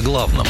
Главном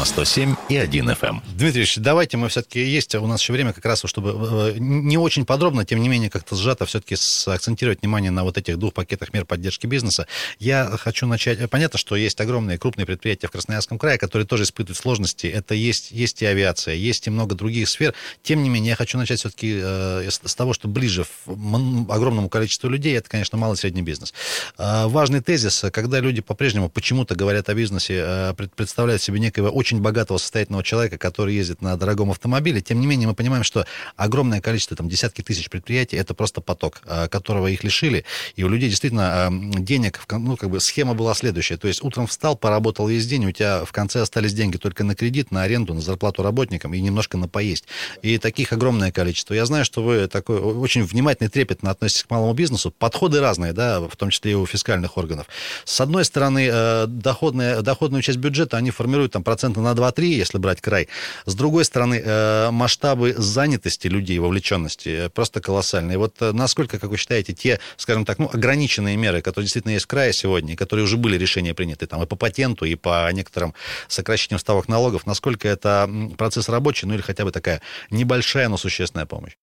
на 107 и 1 FM. Эм. Дмитрий Ильич, давайте мы все-таки есть, у нас еще время как раз, чтобы э, не очень подробно, тем не менее как-то сжато все-таки акцентировать внимание на вот этих двух пакетах мер поддержки бизнеса. Я хочу начать, понятно, что есть огромные крупные предприятия в Красноярском крае, которые тоже испытывают сложности. Это есть, есть и авиация, есть и много других сфер. Тем не менее, я хочу начать все-таки э, с того, что ближе огромному количеству людей, это, конечно, малый и средний бизнес. Э, важный тезис, когда люди по-прежнему почему-то говорят о бизнесе, представляют себе некого очень очень богатого, состоятельного человека, который ездит на дорогом автомобиле. Тем не менее, мы понимаем, что огромное количество, там, десятки тысяч предприятий, это просто поток, а, которого их лишили. И у людей действительно денег, ну, как бы схема была следующая. То есть утром встал, поработал весь день, у тебя в конце остались деньги только на кредит, на аренду, на зарплату работникам и немножко на поесть. И таких огромное количество. Я знаю, что вы такой очень внимательный, трепетно относитесь к малому бизнесу. Подходы разные, да, в том числе и у фискальных органов. С одной стороны, э, доходная, доходную часть бюджета они формируют там процент на 2-3, если брать край. С другой стороны, э, масштабы занятости людей, вовлеченности э, просто колоссальные. Вот э, насколько, как вы считаете, те, скажем так, ну, ограниченные меры, которые действительно есть в крае сегодня, которые уже были решения приняты там и по патенту, и по некоторым сокращениям ставок налогов, насколько это процесс рабочий, ну или хотя бы такая небольшая, но существенная помощь?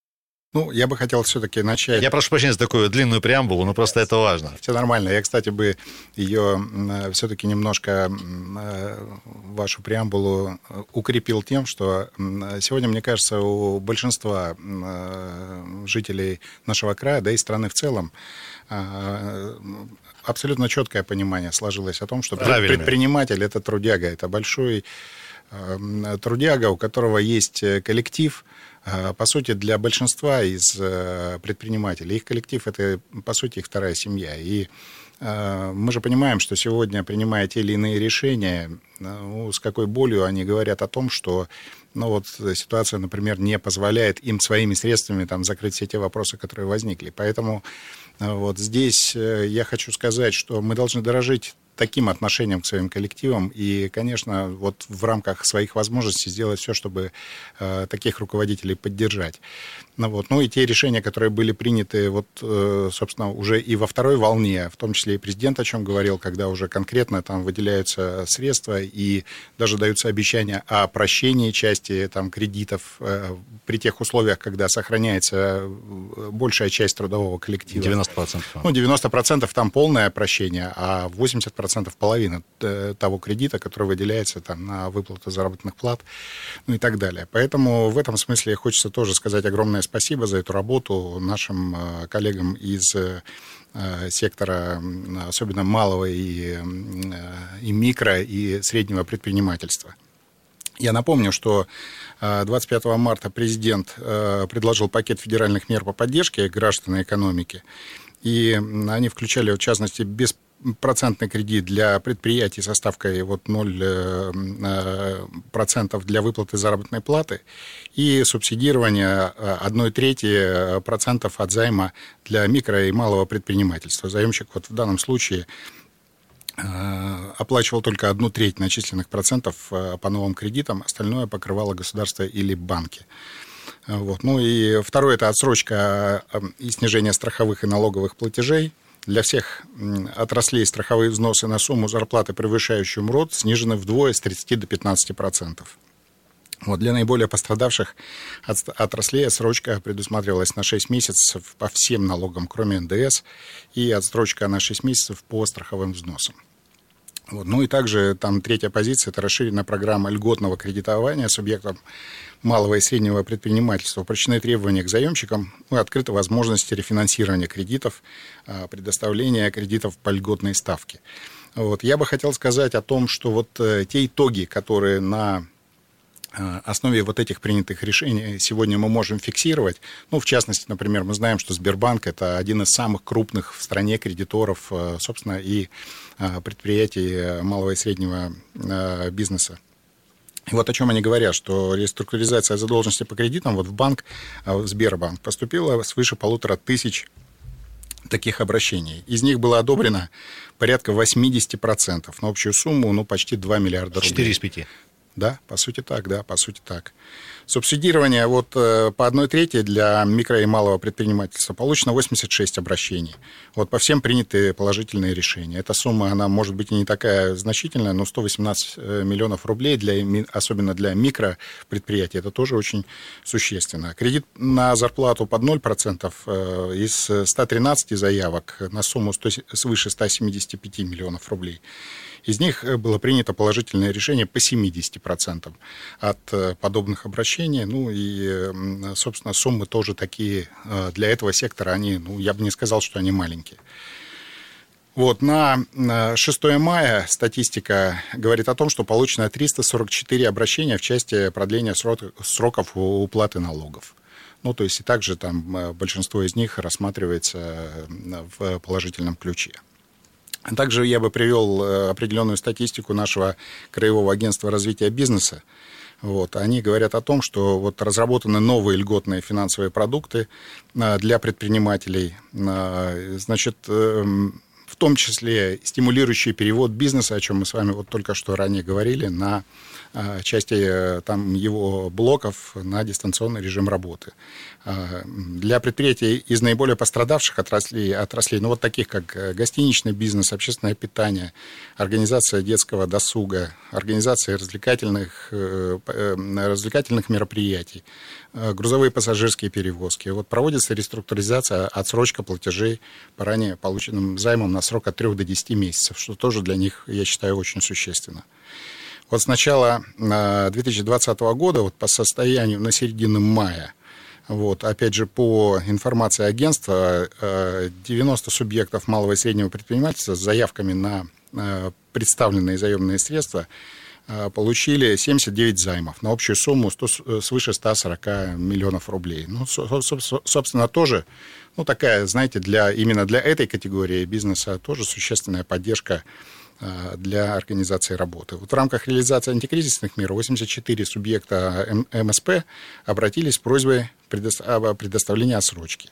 Ну, я бы хотел все-таки начать... Я прошу прощения за такую длинную преамбулу, но просто это важно. Все нормально. Я, кстати, бы ее все-таки немножко, э, вашу преамбулу э, укрепил тем, что сегодня, мне кажется, у большинства э, жителей нашего края, да и страны в целом, абсолютно четкое понимание сложилось о том, что Правильно. предприниматель – это трудяга, это большой трудяга, у которого есть коллектив – по сути, для большинства из э, предпринимателей их коллектив – это, по сути, их вторая семья. И а, мы же понимаем, что сегодня, принимая те или иные решения, ну, с какой болью они говорят о том, что ну, вот, ситуация, например, не позволяет им своими средствами там, закрыть все те вопросы, которые возникли. Поэтому вот здесь э, я хочу сказать, что мы должны дорожить таким отношением к своим коллективам и, конечно, вот в рамках своих возможностей сделать все, чтобы э, таких руководителей поддержать. Ну, вот. ну и те решения, которые были приняты, вот, э, собственно, уже и во второй волне, в том числе и президент о чем говорил, когда уже конкретно там выделяются средства и даже даются обещания о прощении части там, кредитов э, при тех условиях, когда сохраняется э, большая часть трудового коллектива. 90%. Ну, 90% там полное прощение, а 80% половина того кредита, который выделяется там, на выплату заработных плат, ну и так далее. Поэтому в этом смысле хочется тоже сказать огромное спасибо за эту работу нашим э, коллегам из э, сектора, особенно малого и, э, и микро, и среднего предпринимательства. Я напомню, что 25 марта президент предложил пакет федеральных мер по поддержке граждан и экономики. И они включали, в частности, без процентный кредит для предприятий со ставкой вот 0% э, для выплаты заработной платы и субсидирование 1 э, трети э, процентов от займа для микро и малого предпринимательства. Заемщик вот в данном случае оплачивал только одну треть начисленных процентов по новым кредитам, остальное покрывало государство или банки. Вот. Ну и второе – это отсрочка и снижение страховых и налоговых платежей – для всех отраслей страховые взносы на сумму зарплаты, превышающую МРОД, снижены вдвое с 30 до 15 процентов. Вот для наиболее пострадавших от, отраслей отсрочка предусматривалась на 6 месяцев по всем налогам, кроме НДС, и отсрочка на 6 месяцев по страховым взносам. Вот. Ну и также там третья позиция – это расширенная программа льготного кредитования субъектам малого и среднего предпринимательства. Упрощены требования к заемщикам, ну, открыта возможность рефинансирования кредитов, а, предоставления кредитов по льготной ставке. Вот. Я бы хотел сказать о том, что вот э, те итоги, которые на основе вот этих принятых решений сегодня мы можем фиксировать. Ну, в частности, например, мы знаем, что Сбербанк – это один из самых крупных в стране кредиторов, э, собственно, и предприятий малого и среднего бизнеса. И вот о чем они говорят, что реструктуризация задолженности по кредитам вот в банк, в Сбербанк, поступила свыше полутора тысяч таких обращений. Из них было одобрено порядка 80% на общую сумму, ну, почти 2 миллиарда рублей. 4 из 5. Да, по сути так, да, по сути так. Субсидирование вот э, по одной трети для микро и малого предпринимательства получено 86 обращений. Вот по всем приняты положительные решения. Эта сумма, она может быть и не такая значительная, но 118 э, миллионов рублей, для, особенно для микропредприятий, это тоже очень существенно. Кредит на зарплату под 0% э, из 113 заявок на сумму 100, свыше 175 миллионов рублей. Из них было принято положительное решение по 70% от э, подобных обращений. Ну и, собственно, суммы тоже такие э, для этого сектора, они, ну, я бы не сказал, что они маленькие. Вот, на 6 мая статистика говорит о том, что получено 344 обращения в части продления сроков уплаты налогов. Ну, то есть и также там большинство из них рассматривается в положительном ключе. Также я бы привел э, определенную статистику нашего Краевого агентства развития бизнеса. Вот, они говорят о том, что вот разработаны новые льготные финансовые продукты э, для предпринимателей. Э, значит, эм, в том числе стимулирующий перевод бизнеса, о чем мы с вами вот только что ранее говорили, на Э, части э, там, его блоков на дистанционный режим работы. Э, для предприятий из наиболее пострадавших отраслей, отраслей ну, вот таких как гостиничный бизнес, общественное питание, организация детского досуга, организация развлекательных, развлекательных мероприятий, грузовые пассажирские перевозки. Вот проводится реструктуризация, отсрочка платежей по ранее полученным займам на срок от 3 до 10 месяцев, что тоже для них, я считаю, очень существенно. Вот с начала 2020 года, вот по состоянию на середину мая, вот, опять же, по информации агентства, 90 субъектов малого и среднего предпринимательства с заявками на представленные заемные средства получили 79 займов на общую сумму 100, свыше 140 миллионов рублей. Ну, собственно, тоже, ну, такая, знаете, для, именно для этой категории бизнеса тоже существенная поддержка Э, для организации работы. Вот в рамках реализации антикризисных мер 84 субъекта МСП обратились с просьбой об предоставлении отсрочки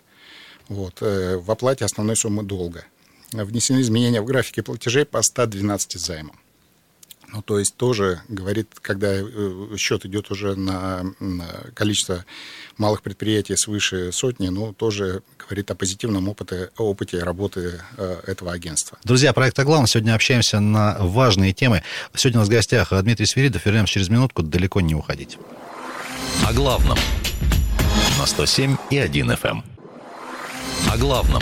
вот, э, в оплате основной суммы долга. Внесены изменения в графике платежей по 112 займам. Ну, то есть тоже говорит, когда э, счет идет уже на, на количество малых предприятий свыше сотни, ну, тоже говорит о позитивном опыте, опыте работы э, этого агентства. Друзья, проект «О главном». Сегодня общаемся на важные темы. Сегодня у нас в гостях Дмитрий Свиридов. Вернемся через минутку. Далеко не уходить. О главном. На 107 и 1 FM. Эм. О главном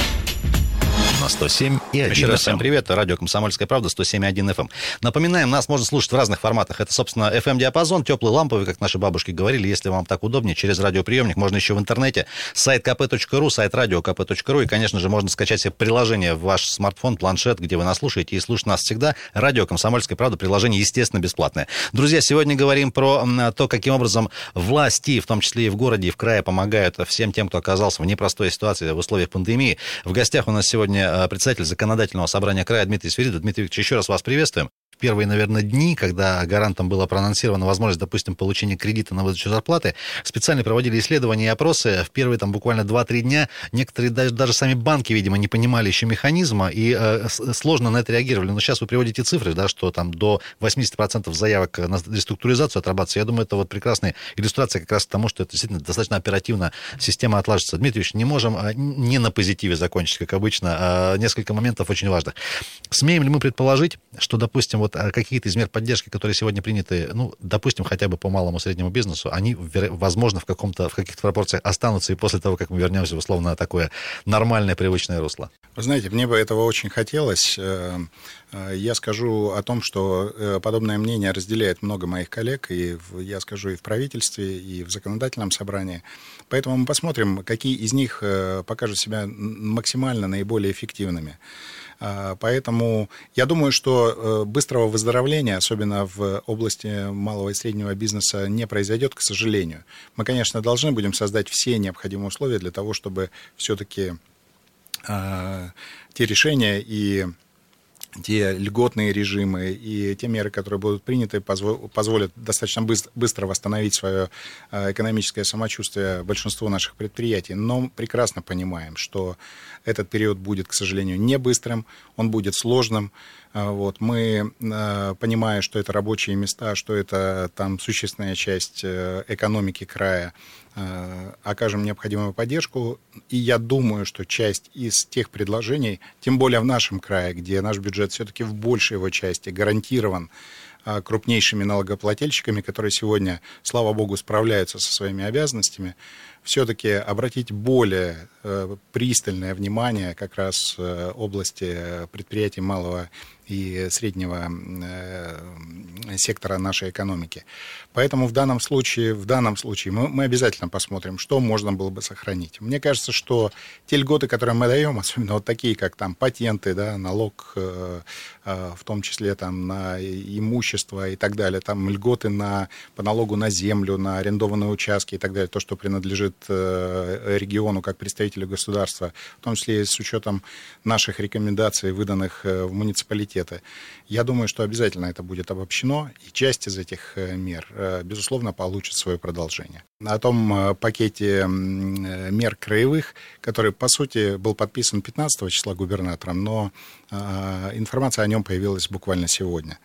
на 107 и 1 Еще раз всем привет. Радио «Комсомольская правда», 107,1 FM. Эм. Напоминаем, нас можно слушать в разных форматах. Это, собственно, FM-диапазон, теплый, ламповый, как наши бабушки говорили. Если вам так удобнее, через радиоприемник. Можно еще в интернете. Сайт kp.ru, сайт радио kp.ru. И, конечно же, можно скачать себе приложение в ваш смартфон, планшет, где вы нас слушаете. И слушать нас всегда. Радио «Комсомольская правда». Приложение, естественно, бесплатное. Друзья, сегодня говорим про то, каким образом власти, в том числе и в городе, и в крае, помогают всем тем, кто оказался в непростой ситуации в условиях пандемии. В гостях у нас сегодня председатель законодательного собрания края Дмитрий Свиридов. Дмитрий Викторович, еще раз вас приветствуем первые, наверное, дни, когда гарантам была проанонсирована возможность, допустим, получения кредита на выдачу зарплаты, специально проводили исследования и опросы. В первые там буквально 2-3 дня некоторые даже, даже сами банки, видимо, не понимали еще механизма и э, сложно на это реагировали. Но сейчас вы приводите цифры, да, что там до 80% заявок на реструктуризацию отрабатывается. Я думаю, это вот прекрасная иллюстрация как раз к тому, что это действительно достаточно оперативно система отлаживается. Дмитрий Ильич, не можем э, не на позитиве закончить, как обычно. А несколько моментов очень важных. Смеем ли мы предположить, что, допустим, вот а какие-то из мер поддержки, которые сегодня приняты, ну, допустим, хотя бы по малому среднему бизнесу, они, возможно, в, каком-то, в каких-то пропорциях останутся и после того, как мы вернемся, условно, на такое нормальное, привычное русло? Вы знаете, мне бы этого очень хотелось. Э, э, я скажу о том, что э, подобное мнение разделяет много моих коллег, и я скажу и в правительстве, и в законодательном собрании. Поэтому мы посмотрим, какие из них покажут себя максимально наиболее эффективными. А, поэтому я думаю, что э, быстрого выздоровления, особенно в области малого и среднего бизнеса, не произойдет, к сожалению. Мы, конечно, должны будем создать все необходимые условия для того, чтобы все-таки а, те решения и те льготные режимы и те меры, которые будут приняты, позволят достаточно быстро восстановить свое э, экономическое самочувствие большинству наших предприятий. Но прекрасно понимаем, что этот период будет, к сожалению, не быстрым, он будет сложным. А, вот, мы, а, понимая, что это рабочие места, что это там существенная часть э, экономики края, а, окажем необходимую поддержку. И я думаю, что часть из тех предложений, тем более в нашем крае, где наш бюджет все-таки в большей его части гарантирован крупнейшими налогоплательщиками, которые сегодня, слава богу, справляются со своими обязанностями, все-таки обратить более э, пристальное внимание как раз э, области предприятий малого и среднего э, сектора нашей экономики. Поэтому в данном случае, в данном случае мы, мы обязательно посмотрим, что можно было бы сохранить. Мне кажется, что те льготы, которые мы даем, особенно вот такие, как там патенты, да, налог, э, э, в том числе там на имущество и так далее, там льготы на, по налогу на землю, на арендованные участки и так далее, то, что принадлежит региону как представителю государства, в том числе с учетом наших рекомендаций, выданных в муниципалитете приоритеты. Я думаю, что обязательно это будет обобщено, и часть из этих э, мер, э, безусловно, получит свое продолжение. О том э, пакете мер краевых, который, по сути, был подписан 15 числа губернатором, но информация о нем появилась буквально сегодня.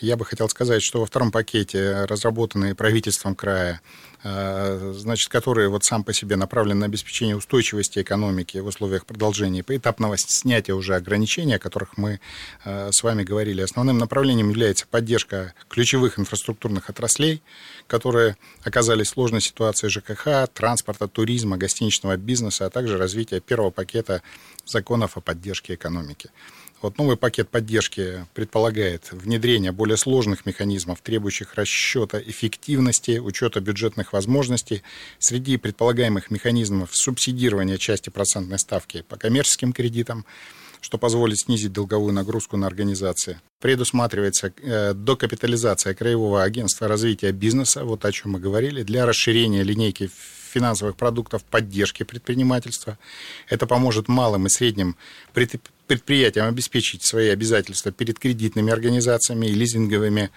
Я бы хотел сказать, что во втором пакете, разработанный правительством края, Э, значит, который вот сам по себе направлен на обеспечение устойчивости экономики в условиях продолжения поэтапного снятия уже ограничений, о которых мы э, с вами говорили. Основным направлением является поддержка ключевых инфраструктурных отраслей, которые оказались в сложной ситуации ЖКХ, транспорта, туризма, гостиничного бизнеса, а также развитие первого пакета законов о поддержке экономики. Вот новый пакет поддержки предполагает внедрение более сложных механизмов, требующих расчета эффективности, учета бюджетных возможностей. Среди предполагаемых механизмов субсидирования части процентной ставки по коммерческим кредитам, что позволит снизить долговую нагрузку на организации. Предусматривается э, докапитализация Краевого агентства развития бизнеса, вот о чем мы говорили, для расширения линейки финансовых продуктов поддержки предпринимательства. Это поможет малым и средним предприятиям обеспечить свои обязательства перед кредитными организациями и лизинговыми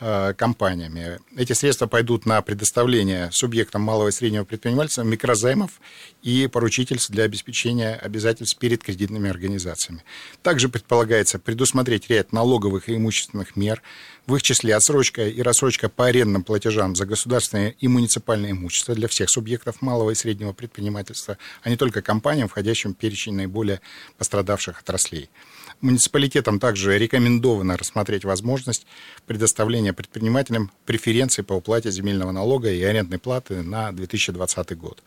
э, компаниями. Эти средства пойдут на предоставление субъектам малого и среднего предпринимательства микрозаймов и поручительств для обеспечения обязательств перед кредитными организациями. Также предполагается предусмотреть ряд налоговых и имущественных мер, в их числе отсрочка и рассрочка по арендным платежам за государственное и муниципальное имущество для всех субъектов малого и среднего предпринимательства, а не только компаниям, входящим в перечень наиболее пострадавших отраслей. Муниципалитетам также рекомендовано рассмотреть возможность предоставления предпринимателям преференций по уплате земельного налога и арендной платы на 2020 год.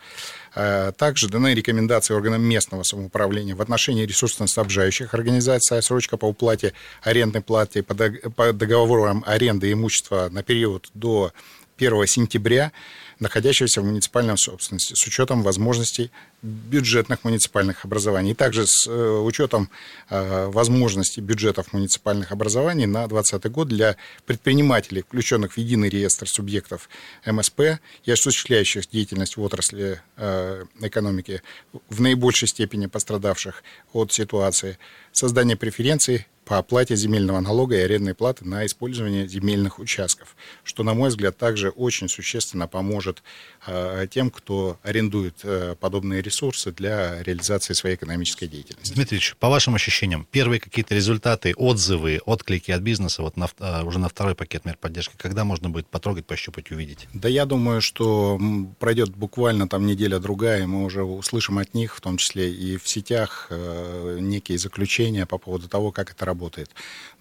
А также даны рекомендации органам местного самоуправления в отношении ресурсно-снабжающих организаций, срочка по уплате арендной платы по договорам аренды имущества на период до 1 сентября находящегося в муниципальном собственности, с учетом возможностей бюджетных муниципальных образований. И также с э, учетом э, возможностей бюджетов муниципальных образований на 2020 год для предпринимателей, включенных в единый реестр субъектов МСП и осуществляющих деятельность в отрасли э, экономики в наибольшей степени пострадавших от ситуации, создание преференций по оплате земельного налога и арендной платы на использование земельных участков, что, на мой взгляд, также очень существенно поможет э, тем, кто арендует э, подобные ресурсы для реализации своей экономической деятельности. Дмитриевич, по вашим ощущениям, первые какие-то результаты, отзывы, отклики от бизнеса вот на, э, уже на второй пакет мер поддержки, когда можно будет потрогать, пощупать, увидеть? Да я думаю, что пройдет буквально там неделя-другая, и мы уже услышим от них, в том числе и в сетях, некие заключения по поводу того, как это работает работает.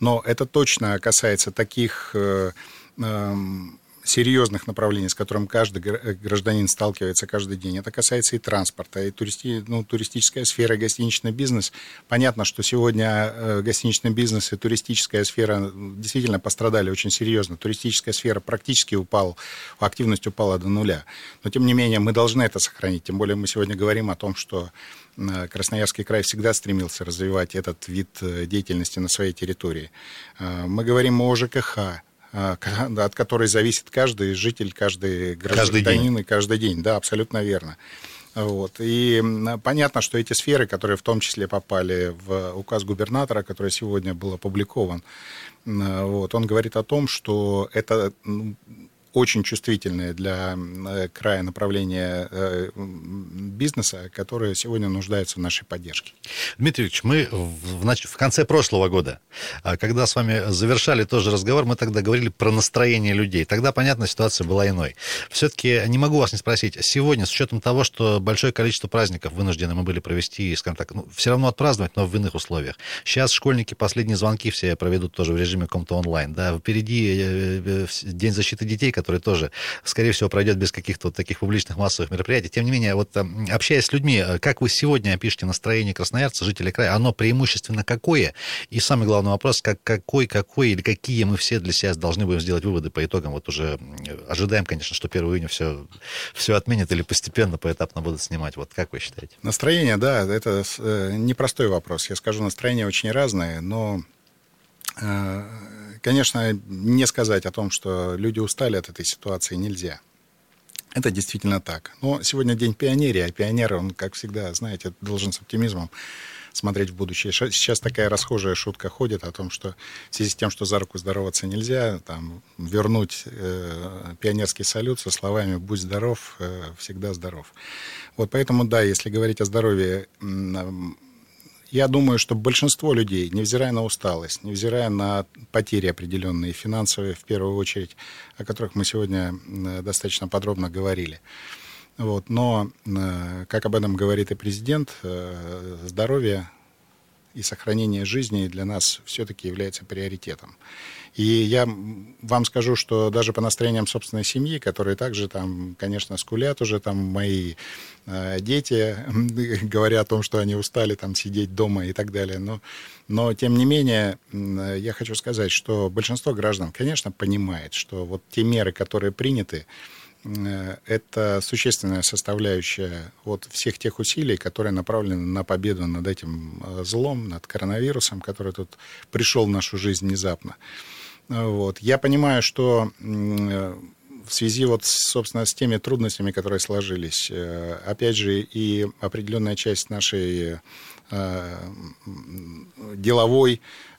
Но это точно касается таких э, эм, серьезных направлений, с которым каждый гражданин сталкивается каждый день. Это касается и транспорта, и туристи, ну, туристическая сфера, гостиничный бизнес. Понятно, что сегодня э, гостиничный бизнес и туристическая сфера действительно пострадали очень серьезно. Туристическая сфера практически упала, активность упала до нуля. Но, тем не менее, мы должны это сохранить. Тем более мы сегодня говорим о том, что э, Красноярский край всегда стремился развивать этот вид э, деятельности на своей территории. Мы говорим о ЖКХ, от которой зависит каждый житель, каждый гражданин и каждый день. Да, абсолютно верно. Вот. И понятно, что эти сферы, которые в том числе попали в указ губернатора, который сегодня был опубликован, вот, он говорит о том, что это очень чувствительные для края направления бизнеса, которые сегодня нуждаются в нашей поддержке. Дмитрий Ильич, мы в, в конце прошлого года, а, когда с вами завершали тоже разговор, мы тогда говорили про настроение людей. Тогда, понятно, ситуация была иной. Все-таки не могу вас не спросить, сегодня, с учетом того, что большое количество праздников вынуждены мы были провести, скажем так, ну, все равно отпраздновать, но в иных условиях. Сейчас школьники последние звонки все проведут тоже в режиме каком-то онлайн. Да, впереди э, э, День защиты детей, который тоже, скорее всего, пройдет без каких-то вот таких публичных массовых мероприятий. Тем не менее, вот общаясь с людьми, э, как вы сегодня опишете настроение красноярца, жителей края, оно преимущественно какое? И самый главный вопрос, как, какой, какой или какие мы все для себя должны будем сделать выводы по итогам? Вот уже ожидаем, конечно, что 1 июня все, все отменят или постепенно, поэтапно будут снимать. Вот как вы считаете? Настроение, да, это непростой вопрос. Я скажу, настроения очень разные, но Конечно, не сказать о том, что люди устали от этой ситуации, нельзя. Это действительно так. Но сегодня день пионерии, а пионер, он, как всегда, знаете, должен с оптимизмом смотреть в будущее. Сейчас такая расхожая шутка ходит о том, что в связи с тем, что за руку здороваться нельзя, там, вернуть э, пионерский салют со словами «будь здоров, э, всегда здоров». Вот поэтому, да, если говорить о здоровье, я думаю, что большинство людей, невзирая на усталость, невзирая на потери определенные, финансовые в первую очередь, о которых мы сегодня достаточно подробно говорили, вот, но, э, как об этом говорит и президент, э, здоровье и сохранение жизни для нас все-таки является приоритетом. И я вам скажу, что даже по настроениям собственной семьи, которые также там, конечно, скулят уже, там мои э, дети говорят о том, что они устали там сидеть дома и так далее. Но, но тем не менее, я хочу сказать, что большинство граждан, конечно, понимает, что вот те меры, которые приняты, это существенная составляющая вот всех тех усилий, которые направлены на победу над этим э, злом, над коронавирусом, который тут пришел в нашу жизнь внезапно. Вот. Я понимаю, что в связи вот, собственно, с теми трудностями, которые сложились, э, опять же, и определенная часть нашей э, деловой э,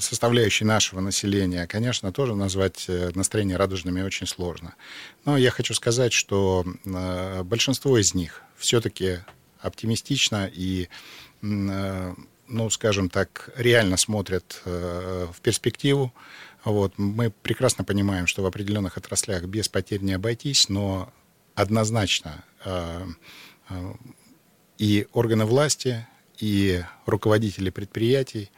составляющей нашего населения, конечно, тоже назвать настроение радужными очень сложно. Но я хочу сказать, что большинство из них все-таки оптимистично и ну, скажем так, реально смотрят э, в перспективу. Вот. Мы прекрасно понимаем, что в определенных отраслях без потерь не обойтись, но однозначно э, э, и органы власти, и руководители предприятий,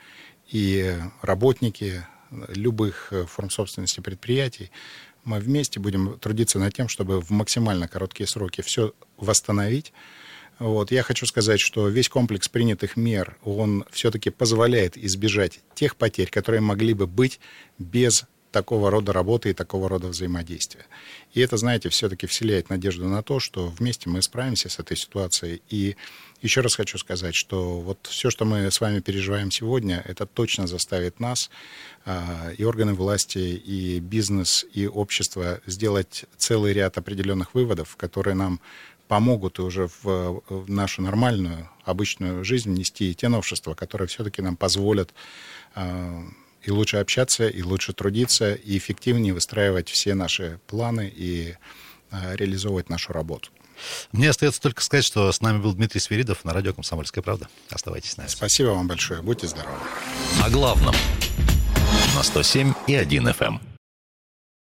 и работники любых форм собственности предприятий, мы вместе будем трудиться над тем, чтобы в максимально короткие сроки все восстановить, вот. Я хочу сказать, что весь комплекс принятых мер, он все-таки позволяет избежать тех потерь, которые могли бы быть без такого рода работы и такого рода взаимодействия. И это, знаете, все-таки вселяет надежду на то, что вместе мы справимся с этой ситуацией. И еще раз хочу сказать, что вот все, что мы с вами переживаем сегодня, это точно заставит нас, а, и органы власти, и бизнес, и общество сделать целый ряд определенных выводов, которые нам помогут уже в, в нашу нормальную, обычную жизнь нести те новшества, которые все-таки нам позволят э, и лучше общаться, и лучше трудиться, и эффективнее выстраивать все наши планы и э, реализовывать нашу работу. Мне остается только сказать, что с нами был Дмитрий Свиридов на радио «Комсомольская правда». Оставайтесь с нами. Спасибо вам большое. Будьте здоровы. О главном. На 107 и 1 FM.